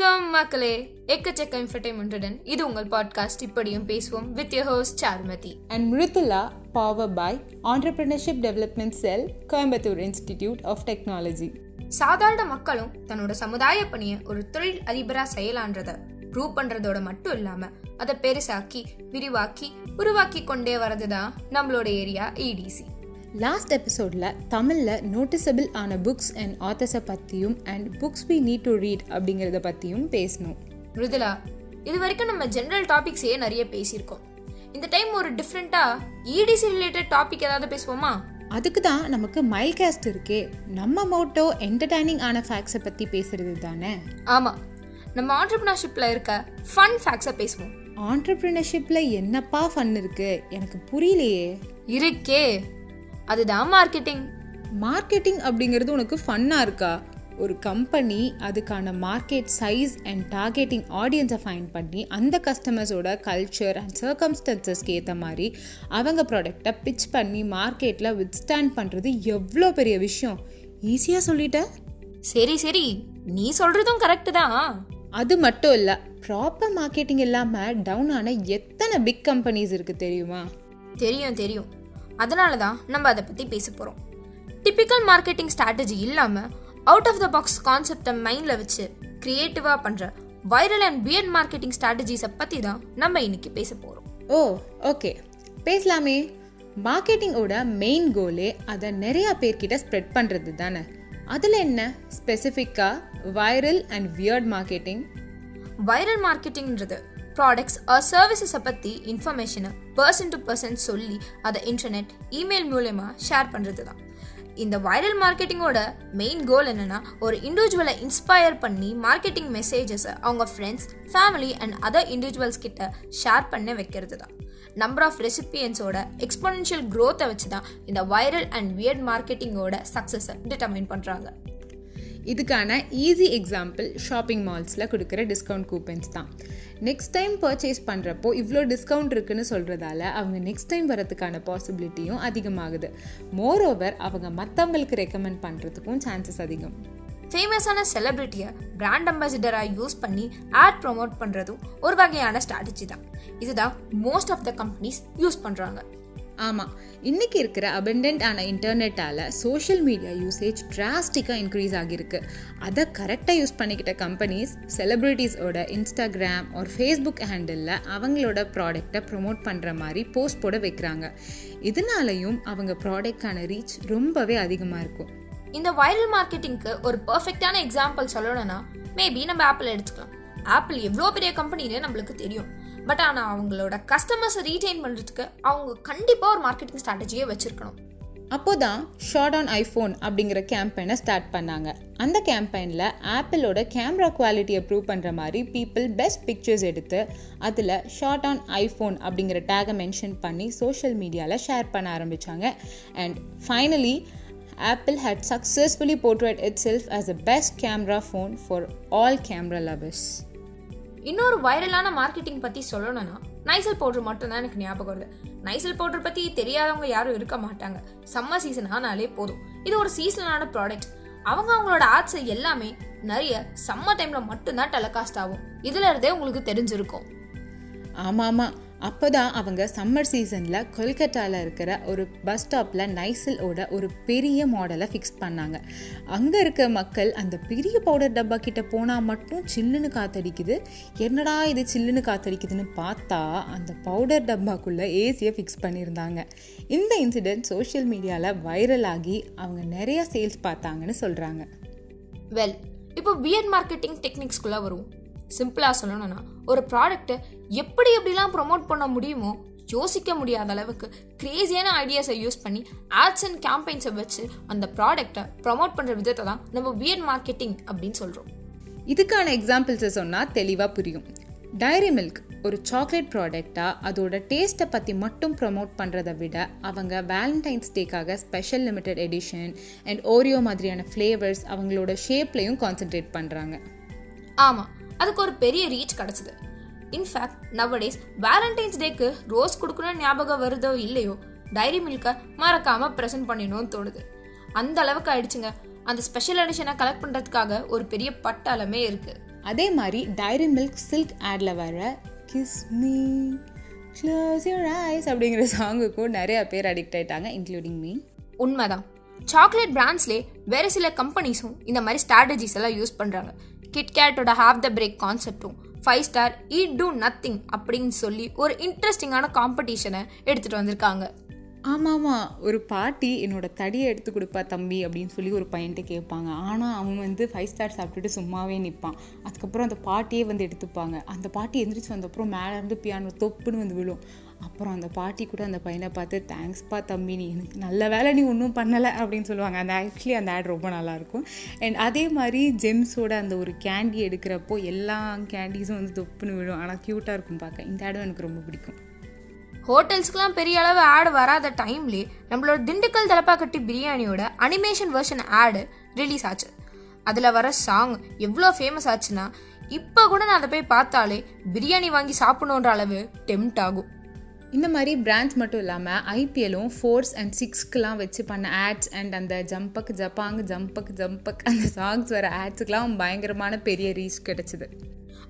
வணக்கம் மக்களே. எக்கச்சக்க என்டர்டைன்மெண்ட்டுடன் இது உங்கள் பாட்காஸ்ட் இப்படியும் பேசுவோம் with your host Charumathi. And Mrithula, powered by Entrepreneurship Development Cell, Coimbatore Institute of Technology. சாதாரண மக்களும் தன்னோட சமுதாய பணியை ஒரு தொழில் அதிபரா செய்யலான்றத ப்ரூவ் பண்றதோட மட்டும் இல்லாம அதை பெருசாக்கி விரிவாக்கி உருவாக்கி கொண்டே வரதுதான் நம்மளோட ஏரியா இடிசி லாஸ்ட் எபிசோடில் தமிழில் நோட்டிசபிள் ஆன புக்ஸ் அண்ட் ஆத்தர்ஸை பற்றியும் and books we need to read அப்படிங்கிறத பற்றியும் பேசணும். மிருதுலா இது வரைக்கும் நம்ம ஜெனரல் டாபிக்ஸே நிறைய பேசியிருக்கோம். இந்த டைம் ஒரு டிஃப்ரெண்டா இடிசி ரிலேட்டட் டாபிக் ஏதாவது பேசுவோமா? அதுக்கு தான் நமக்கு மைல்காஸ்ட் இருக்கே. நம்ம மோட்டோ என்டர்டைனிங் ஆன ஃபேக்ட்ஸை பற்றி பேசுறது தானே? ஆமா. நம்ம ஆண்டர்பிரினர்ஷிப்ல இருக்க ஃபன் ஃபேக்ட்ஸை பேசுவோம். ஆண்டர்பிரினர்ஷிப்பில் என்னப்பா ஃபன் இருக்கு? எனக்கு புரியலையே. இருக்கே. அதுதான் மார்க்கெட்டிங் மார்க்கெட்டிங் அப்படிங்கிறது உனக்கு ஃபன்னாக இருக்கா? ஒரு கம்பெனி அதுக்கான மார்க்கெட் சைஸ் அண்ட் டார்கெட்டிங் ஆடியன்ஸை ஃபைன் பண்ணி அந்த கஸ்டமர்ஸோட கல்ச்சர் அண்ட் சர்க்கம்ஸ்டன்சஸ்க்கு ஏற்ற மாதிரி அவங்க ப்ராடக்டை பிச் பண்ணி மார்க்கெட்டில் வித்ஸ்டாண்ட் பண்ணுறது எவ்வளோ பெரிய விஷயம்? ஈஸியாக சொல்லிட்டேன் சரி சரி. நீ சொல்றதும் கரெக்ட் தான். அது மட்டும் இல்லை ப்ராப்பர் மார்க்கெட்டிங் இல்லாமல் டவுன் ஆன எத்தனை பிக் கம்பெனிஸ் இருக்குது தெரியுமா? தெரியும் தெரியும். அதனால தான் நம்ம அதை பத்தி பேச போறோம். டிபிக்கல் மார்க்கெட்டிங் ஸ்ட்ராட்டஜி இல்லாம அவுட் ஆஃப் த பாக்ஸ் கான்செப்டை மைண்ட்ல வச்சு கிரியேட்டிவா பண்ற வைரல் அண்ட் பியர்ட் மார்க்கெட்டிங் ஸ்ட்ராட்டஜிஸை பத்தி தான் நம்ம இன்னைக்கு பேச போறோம். ஓ ஓகே பேசலாமே. மார்க்கெட்டிங்கோட மெயின் கோலே அதை நிறையா பேர்கிட்ட ஸ்ப்ரெட் பண்ணுறது தானே. அதில் என்ன ஸ்பெசிஃபிக்காக viral and weird marketing viral மார்க்கெட்டிங்ன்றது products or சர்வீசஸை பற்றி இன்ஃபர்மேஷனை பர்சன் டு பர்சன் சொல்லி அதை இன்டர்நெட் இமெயில் மூலயமா ஷேர் பண்ணுறது தான் இந்த வைரல் மார்க்கெட்டிங்கோட மெயின் கோல் என்னென்னா ஒரு இண்டிவிஜுவலை இன்ஸ்பயர் பண்ணி மார்க்கெட்டிங் மெசேஜஸை அவங்க friends family and other individuals கிட்ட ஷேர் பண்ண வைக்கிறது தான் நம்பர் ஆஃப் ரெசிபியன்ஸோட எக்ஸ்போனென்ஷியல் க்ரோத்தை வச்சு தான் இந்த வைரல் அண்ட் வியர்ட் மார்க்கெட்டிங்கோட சக்ஸஸை டிட்டர்மைன் பண்ணுறாங்க இதுக்கான ஈஸி எக்ஸாம்பிள் ஷாப்பிங் மால்ஸில் கொடுக்குற டிஸ்கவுண்ட் கூப்பன்ஸ் தான். நெக்ஸ்ட் டைம் பர்ச்சேஸ் பண்ணுறப்போ இவ்வளோ டிஸ்கவுண்ட் இருக்குன்னு சொல்கிறதால அவங்க நெக்ஸ்ட் டைம் வரதுக்கான பாசிபிலிட்டியும் அதிகமாகுது. மோர் ஓவர் அவங்க மற்றவங்களுக்கு ரெக்கமெண்ட் பண்ணுறதுக்கும் சான்சஸ் அதிகம். ஃபேமஸான செலிபிரிட்டியை பிராண்ட் அம்பாசிடராக யூஸ் பண்ணி ஆட் ப்ரொமோட் பண்ணுறதும் ஒரு வகையான ஸ்ட்ராட்டஜி தான். இதுதான் most of the companies use பண்ணுறாங்க ஆமாம் இன்னைக்கு இருக்கிற அபெண்டன்ட் ஆன இன்டர்நெட்டால் சோஷியல் மீடியா யூசேஜ் டிராஸ்டிக்காக இன்க்ரீஸ் ஆகியிருக்கு. அதை கரெக்டாக யூஸ் பண்ணிக்கிட்ட கம்பெனிஸ் செலிப்ரிட்டிஸோட இன்ஸ்டாகிராம் ஒரு ஃபேஸ்புக் ஹேண்டிலில் அவங்களோட ப்ராடக்டை ப்ரொமோட் பண்ணுற மாதிரி போஸ்ட் போட வைக்கிறாங்க. இதனாலையும் அவங்க ப்ராடக்டான ரீச் ரொம்பவே அதிகமாக இருக்கும். இந்த வைரல் மார்க்கெட்டிங்க்கு ஒரு பர்ஃபெக்டான எக்ஸாம்பிள் சொல்லணும்னா மேபி நம்ம ஆப்பிள் எடுத்துக்கலாம். ஆப்பிள் எவ்வளோ பெரிய கம்பெனின்னு நம்மளுக்கு தெரியும். பட் ஆனால் அவங்களோட கஸ்டமர்ஸை ரீட்டைன் பண்ணுறதுக்கு அவங்க கண்டிப்பாக ஒரு மார்க்கெட்டிங் ஸ்ட்ராட்டஜியை வச்சுருக்கணும். அப்போதான் ஷார்ட் ஆன் ஐஃபோன் அப்படிங்கிற கேம்பெயினை ஸ்டார்ட் பண்ணாங்க. அந்த கேம்பெயினில் ஆப்பிளோட கேமரா குவாலிட்டியை ப்ரூவ் பண்ணுற மாதிரி பீப்புள் பெஸ்ட் பிக்சர்ஸ் எடுத்து அதில் ஷார்ட் ஆன் ஐஃபோன் அப்படிங்கிற டேகை மென்ஷன் பண்ணி சோஷியல் மீடியாவில் ஷேர் பண்ண ஆரம்பித்தாங்க and finally Apple had successfully portrayed itself as a best camera phone for all camera lovers இன்னொரு வைரலான மார்க்கெட்டிங் பற்றி சொல்லணும்னா நைசல் பவுடர் மட்டும்தான் எனக்கு ஞாபகம் வருது. நைசல் பவுடர் பற்றி தெரியாதவங்க யாரும் இருக்க மாட்டாங்க. சம்மர் சீசன் ஆனாலே போதும். இது ஒரு சீசனலான ப்ராடக்ட் அவங்க அவங்களோட ஆட்ஸ் எல்லாமே நிறைய சம்மர் டைமில் மட்டும்தான் டெலகாஸ்ட் ஆகும். இதுல இருந்தே உங்களுக்கு தெரிஞ்சிருக்கும். ஆமாம் ஆமாம் அப்போ தான் அவங்க சம்மர் சீசனில் கொல்கட்டாவில் இருக்கிற ஒரு பஸ் ஸ்டாப்பில் நைசிலோட ஒரு பெரிய மாடலை ஃபிக்ஸ் பண்ணாங்க. அங்கே இருக்க மக்கள் அந்த பெரிய பவுடர் டப்பா கிட்ட போனால் மட்டும் சில்லுன்னு காத்தடிக்குது. என்னடா இது சில்லுன்னு காத்தடிக்குதுன்னு பார்த்தா அந்த பவுடர் டப்பாக்குள்ளே ஏசியை ஃபிக்ஸ் பண்ணியிருந்தாங்க. இந்த இன்சிடெண்ட் சோஷியல் மீடியாவில் வைரல் ஆகி அவங்க நிறையா சேல்ஸ் பார்த்தாங்கன்னு சொல்கிறாங்க வெல் இப்போ பியர் மார்க்கெட்டிங் டெக்னிக்ஸ்குள்ளே வரும் சிம்பிளாக சொல்லணும்னா ஒரு ப்ராடக்ட்டை எப்படி எப்படிலாம் ப்ரொமோட் பண்ண முடியுமோ யோசிக்க முடியாத அளவுக்கு கிரேசியான ஐடியாஸை யூஸ் பண்ணி ஆட்ஸ் அண்ட் கேம்பெயின்ஸை வச்சு அந்த ப்ராடக்ட்டை ப்ரொமோட் பண்ணுற விதத்தை தான் நம்ம வியர் மார்க்கெட்டிங் அப்படின்னு சொல்கிறோம் இதுக்கான எக்ஸாம்பிள்ஸை சொன்னால் தெளிவாக புரியும். டைரி மில்க் ஒரு சாக்லேட் ப்ராடக்டாக அதோட டேஸ்ட்டை பற்றி மட்டும் ப்ரொமோட் பண்ணுறதை விட அவங்க Valentine's டேக்காக special limited edition and Oreo மாதிரியான ஃப்ளேவர்ஸ் அவங்களோட ஷேப்லையும் கான்சென்ட்ரேட் பண்ணுறாங்க ஆமாம் அதுக்கு ஒரு பெரிய ரீச் கிடச்சிது. இன்ஃபேக்ட் நவடேஸ் வேலண்டைன்ஸ் டேக்கு ரோஸ் கொடுக்கணும்னு ஞாபகம் வருதோ இல்லையோ டைரி மில்கை மறக்காமல் ப்ரெசென்ட் பண்ணிடணும்னு தோணுது. அந்த அளவுக்கு ஆயிடுச்சுங்க. அந்த ஸ்பெஷல் எடிஷனை கலெக்ட் பண்ணுறதுக்காக ஒரு பெரிய பட்டாளமே இருக்குது அதே மாதிரி டைரி மில்க் சில்க் ஆடில் வர kiss me close your eyes அப்படிங்கிற சாங்குக்கும் நிறைய பேர் அடிக்ட் ஆயிட்டாங்க இன்க்ளூடிங் மீ உண்மைதான். சாக்லேட் பிராண்ட்ஸ்லேயே வேறு சில கம்பெனிஸும் இந்த மாதிரி ஸ்ட்ராட்டஜிஸ் எல்லாம் யூஸ் பண்ணுறாங்க கிட்கேட்டோட have the break கான்செப்டும் Five Star eat do nothing அப்படின்னு சொல்லி ஒரு இன்ட்ரெஸ்டிங்கான காம்படிஷனை எடுத்துகிட்டு வந்திருக்காங்க. ஆமாம் ஆமாம் ஒரு பாட்டி என்னோட தடியை எடுத்து கொடுப்பா தம்பி அப்படின்னு சொல்லி ஒரு பையன்ட்டு கேட்பாங்க. ஆனால் அவன் வந்து ஃபைவ் ஸ்டார் சாப்பிட்டுட்டு சும்மாவே நிற்பான் அதுக்கப்புறம் அந்த பாட்டியே வந்து எடுத்துப்பாங்க. அந்த பாட்டி எந்திரிச்சு வந்தப்புறம் மேலேருந்து பியானோ தொப்புன்னு வந்து விழும். அப்புறம் அந்த பாட்டி கூட அந்த பையனை பார்த்து தேங்க்ஸ்ப்பா தம்பி நீ எனக்கு நல்ல வேலை நீ ஒன்றும் பண்ணலை அப்படின்னு சொல்லுவாங்க. அந்த ஆக்சுவலி அந்த ஆட் ரொம்ப நல்லாயிருக்கும் அண்ட் அதே மாதிரி ஜெம்ஸோட அந்த ஒரு கேண்டி எடுக்கிறப்போ எல்லா கேண்டீஸும் வந்து தொப்புன்னு விழும். ஆனால் க்யூட்டாக இருக்கும் பார்க்க. இந்த ஆடும் எனக்கு ரொம்ப பிடிக்கும். ஹோட்டல்ஸ்க்குலாம் பெரிய அளவு ஆடு வராத டைம்லேயே நம்மளோட திண்டுக்கல் தலப்பாக்கட்டி பிரியாணியோட அனிமேஷன் வெர்ஷன் ஆடு ரிலீஸ் ஆச்சு. அதில் வர சாங் எவ்வளோ ஃபேமஸ் ஆச்சுன்னா இப்போ கூட நான் அதை போய் பார்த்தாலே பிரியாணி வாங்கி சாப்பிடணுன்ற அளவு டெம்ட் ஆகும். இந்த மாதிரி பிராண்ட்ஸ் மட்டும் இல்லாமல் ஐபிஎல்லும் ஃபோர்ஸ் அண்ட் சிக்ஸ்க்கெலாம் வச்சு பண்ண ஆட்ஸ் அண்ட் அந்த ஜம்பக் ஜப்பாங் ஜம்பக் ஜம்பக் அந்த சாங்ஸ் வர ஆட்ஸுக்கெலாம் பயங்கரமான பெரிய ரீச் கிடச்சிது.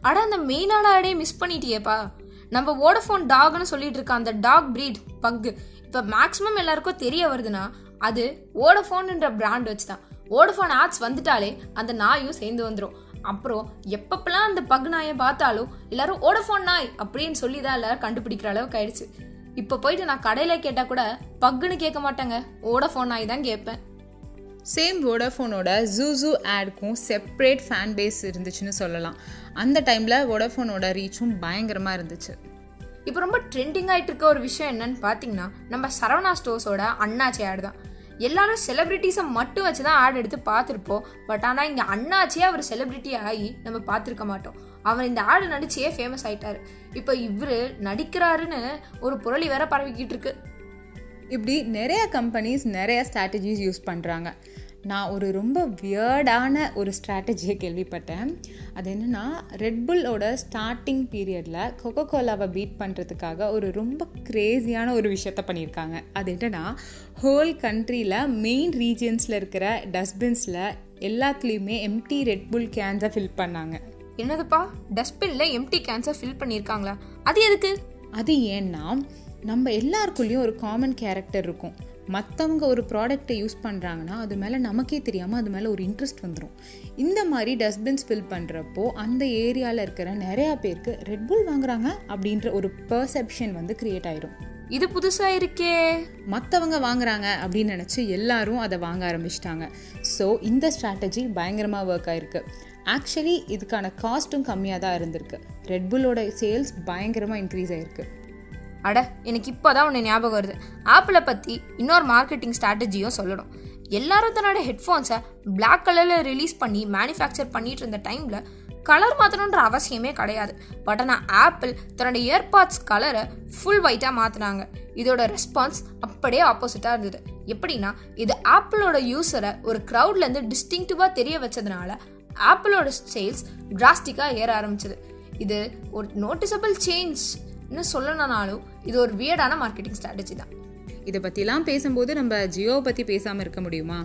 அட அந்த மெயினான ஆடே மிஸ் பண்ணிட்டியேப்பா. நம்ம வோடஃபோன் டாக்னு சொல்லிட்டு இருக்க அந்த டாக் பிரீட் பக்கு இப்போ மேக்ஸிமம் எல்லாருக்கும் தெரிய வருதுன்னா அது ஓடஃபோன்ன்ற பிராண்ட் வச்சு தான் வோடஃபோன் ஆட்ஸ் வந்துட்டாலே அந்த நாயும் சேர்ந்து வந்துடும் அப்புறம் எப்பப்பெல்லாம் அந்த பக் நாயை பார்த்தாலும் எல்லாரும் ஓடஃபோன் நாய் அப்படின்னு சொல்லி தான் எல்லாரும் கண்டுபிடிக்கிற அளவுக்கு ஆயிடுச்சு. இப்போ போயிட்டு நான் கடையில் கேட்டால் கூட பக்குன்னு கேட்க மாட்டேங்க. ஓடஃபோன் நாய் தான் கேட்பேன். சேம் வோடாஃபோனோட ஜூசு ஆடுக்கும் செப்ரேட் ஃபேன் பேஸ் இருந்துச்சுன்னு சொல்லலாம். அந்த டைமில் வோடாஃபோனோட ரீச்சும் பயங்கரமாக இருந்துச்சு. இப்போ ரொம்ப ட்ரெண்டிங் ஆகிட்டு இருக்க ஒரு விஷயம் என்னன்னு பார்த்தீங்கன்னா நம்ம சரவணா ஸ்டோர்ஸோட அண்ணாச்சி ஆடு தான். எல்லாரும் செலிபிரிட்டிஸை மட்டும் வச்சு தான் ஆட் எடுத்து பார்த்துருப்போம். பட் ஆனால் இங்கே அண்ணாச்சியே அவர் செலிபிரிட்டி ஆகி நம்ம பார்த்துருக்க மாட்டோம். அவர் இந்த ஆடு நடிச்சே ஃபேமஸ் ஆயிட்டாரு. இப்போ இவர் நடிக்கிறாருன்னு ஒரு புரளி வேற பரவிக்கிட்டு இருக்கு. இப்படி நிறைய கம்பெனிஸ் நிறைய ஸ்ட்ராட்டஜிஸ் யூஸ் பண்ணுறாங்க நான் ஒரு ரொம்ப வியர்டான ஒரு ஸ்ட்ராட்டஜியை கேள்விப்பட்டேன். அது என்னென்னா ரெட்புல்லோட ஸ்டார்டிங் பீரியடில் கொக்கோ கோலாவை பீட் பண்ணுறதுக்காக ஒரு ரொம்ப க்ரேஸியான ஒரு விஷயத்த பண்ணியிருக்காங்க. அது என்னென்னா ஹோல் கண்ட்ரியில் மெயின் ரீஜியன்ஸில் இருக்கிற டஸ்ட்பின்ஸில் எல்லாத்துலேயுமே எம்டி ரெட்புல் கேன்ஸை ஃபில் பண்ணாங்க. என்னதுப்பா? டஸ்ட்பினில் எம்டி கேன்சர் ஃபில் பண்ணியிருக்காங்களா? அது எதுக்கு? அது ஏன்னா நம்ம எல்லாருக்குள்ளேயும் ஒரு காமன் கேரக்டர் இருக்கும். மற்றவங்க ஒரு ப்ராடக்டை யூஸ் பண்ணுறாங்கன்னா அது மேலே நமக்கே தெரியாமல் அது மேலே ஒரு இன்ட்ரெஸ்ட் வந்துடும் இந்த மாதிரி டஸ்ட்பின்ஸ் ஃபில் பண்ணுறப்போ அந்த ஏரியாவில் இருக்கிற நிறையா பேருக்கு ரெட்புல் வாங்குறாங்க அப்படின்ற ஒரு பர்செப்ஷன் வந்து க்ரியேட் ஆயிடும் இது புதுசாக இருக்கே. மற்றவங்க வாங்குறாங்க அப்படின்னு நினச்சி எல்லாரும் அதை வாங்க ஆரம்பிச்சிட்டாங்க. ஸோ இந்த ஸ்ட்ராட்டஜி பயங்கரமாக ஒர்க் ஆயிருக்கு. ஆக்சுவலி இதுக்கான காஸ்ட்டும் கம்மியாக தான் இருந்திருக்கு ரெட்புல்லோட சேல்ஸ் பயங்கரமாக இன்க்ரீஸ் ஆயிருக்கு. அட எனக்கு இப்போ தான் ஒன்று ஞாபகம் வருது. ஆப்பிளை பற்றி இன்னொரு மார்க்கெட்டிங் ஸ்ட்ராட்டஜியும் சொல்லணும். எல்லாரும் தன்னோட ஹெட்ஃபோன்ஸை பிளாக் கலரில் ரிலீஸ் பண்ணி மேனுஃபேக்சர் பண்ணிட்டு இருந்த டைமில் கலர் மாற்றணுன்ற அவசியமே கிடையாது. பட் ஆனால் ஆப்பிள் தன்னோட இயர்பாட்ஸ் கலரை ஃபுல் ஒயிட்டாக மாற்றினாங்க இதோட ரெஸ்பான்ஸ் அப்படியே ஆப்போசிட்டாக இருந்தது. எப்படின்னா இது ஆப்பிளோட யூஸரை ஒரு க்ரௌட்லேருந்து டிஸ்டிங்டிவாக தெரிய வச்சதுனால ஆப்பிளோட சேல்ஸ் டிராஸ்டிக்காக ஏற ஆரம்பிச்சது. இது ஒரு நோட்டிசபிள் சேஞ்ச்னு சொல்லணும்னாலும் இது ஒரு வியர்டான மார்க்கெட்டிங் ஸ்ட்ராட்டஜி தான். இதை பற்றிலாம் பேசும்போது நம்ம ஜியோவை பற்றி பேசாமல் இருக்க முடியுமா?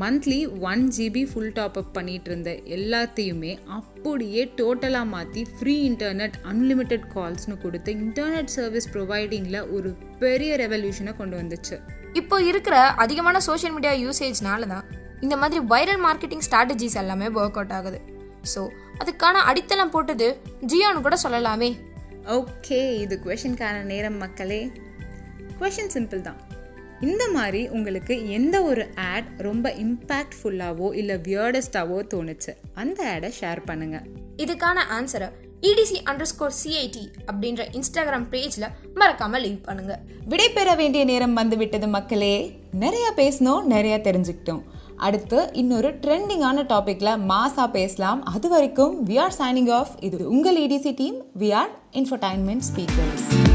Monthly one GB full top up பண்ணிட்டு இருந்த எல்லாத்தையுமே அப்படியே டோட்டலாக மாற்றி ஃப்ரீ இன்டர்நெட் அன்லிமிட்டெட் கால்ஸ்னு கொடுத்து இன்டர்நெட் சர்வீஸ் ப்ரொவைடிங்கில் ஒரு பெரிய ரெவல்யூஷனை கொண்டு வந்துச்சு. இப்போ இருக்கிற அதிகமான சோஷியல் மீடியா யூசேஜ்னால தான் இந்த மாதிரி வைரல் மார்க்கெட்டிங் ஸ்ட்ராட்டஜிஸ் எல்லாமே ஒர்க் அவுட் ஆகுது. ஸோ அதுக்கான அடித்தளம் போட்டது ஜியோன்னு கூட சொல்லலாமே. ஓகே இது கொஷின்கான நேரம் மக்களே. கொஷின் சிம்பிள் தான். இந்த மாதிரி உங்களுக்கு எந்த ஒரு ஆட் ரொம்ப இம்பேக்ட்ஃபுல்லாவோ இல்லை வியர்டஸ்டாவோ தோணுச்சு? அந்த ஆடை ஷேர் பண்ணுங்க. இதுக்கான ஆன்சரை இடிசி அண்டர் ஸ்கோர் சிஐடி அப்படின்ற இன்ஸ்டாகிராம் பேஜில் மறக்காம லீவ் பண்ணுங்க. விடை பெற வேண்டிய நேரம் வந்து விட்டது மக்களே. நிறைய பேசணும் நிறைய தெரிஞ்சுக்கிட்டோம். அடுத்து இன்னொரு ட்ரெண்டிங்கான டாபிக்ல மாசா பேசலாம். அது வரைக்கும் வி ஆர் சைனிங் ஆஃப் இது உங்கள் EDC team we are infotainment speakers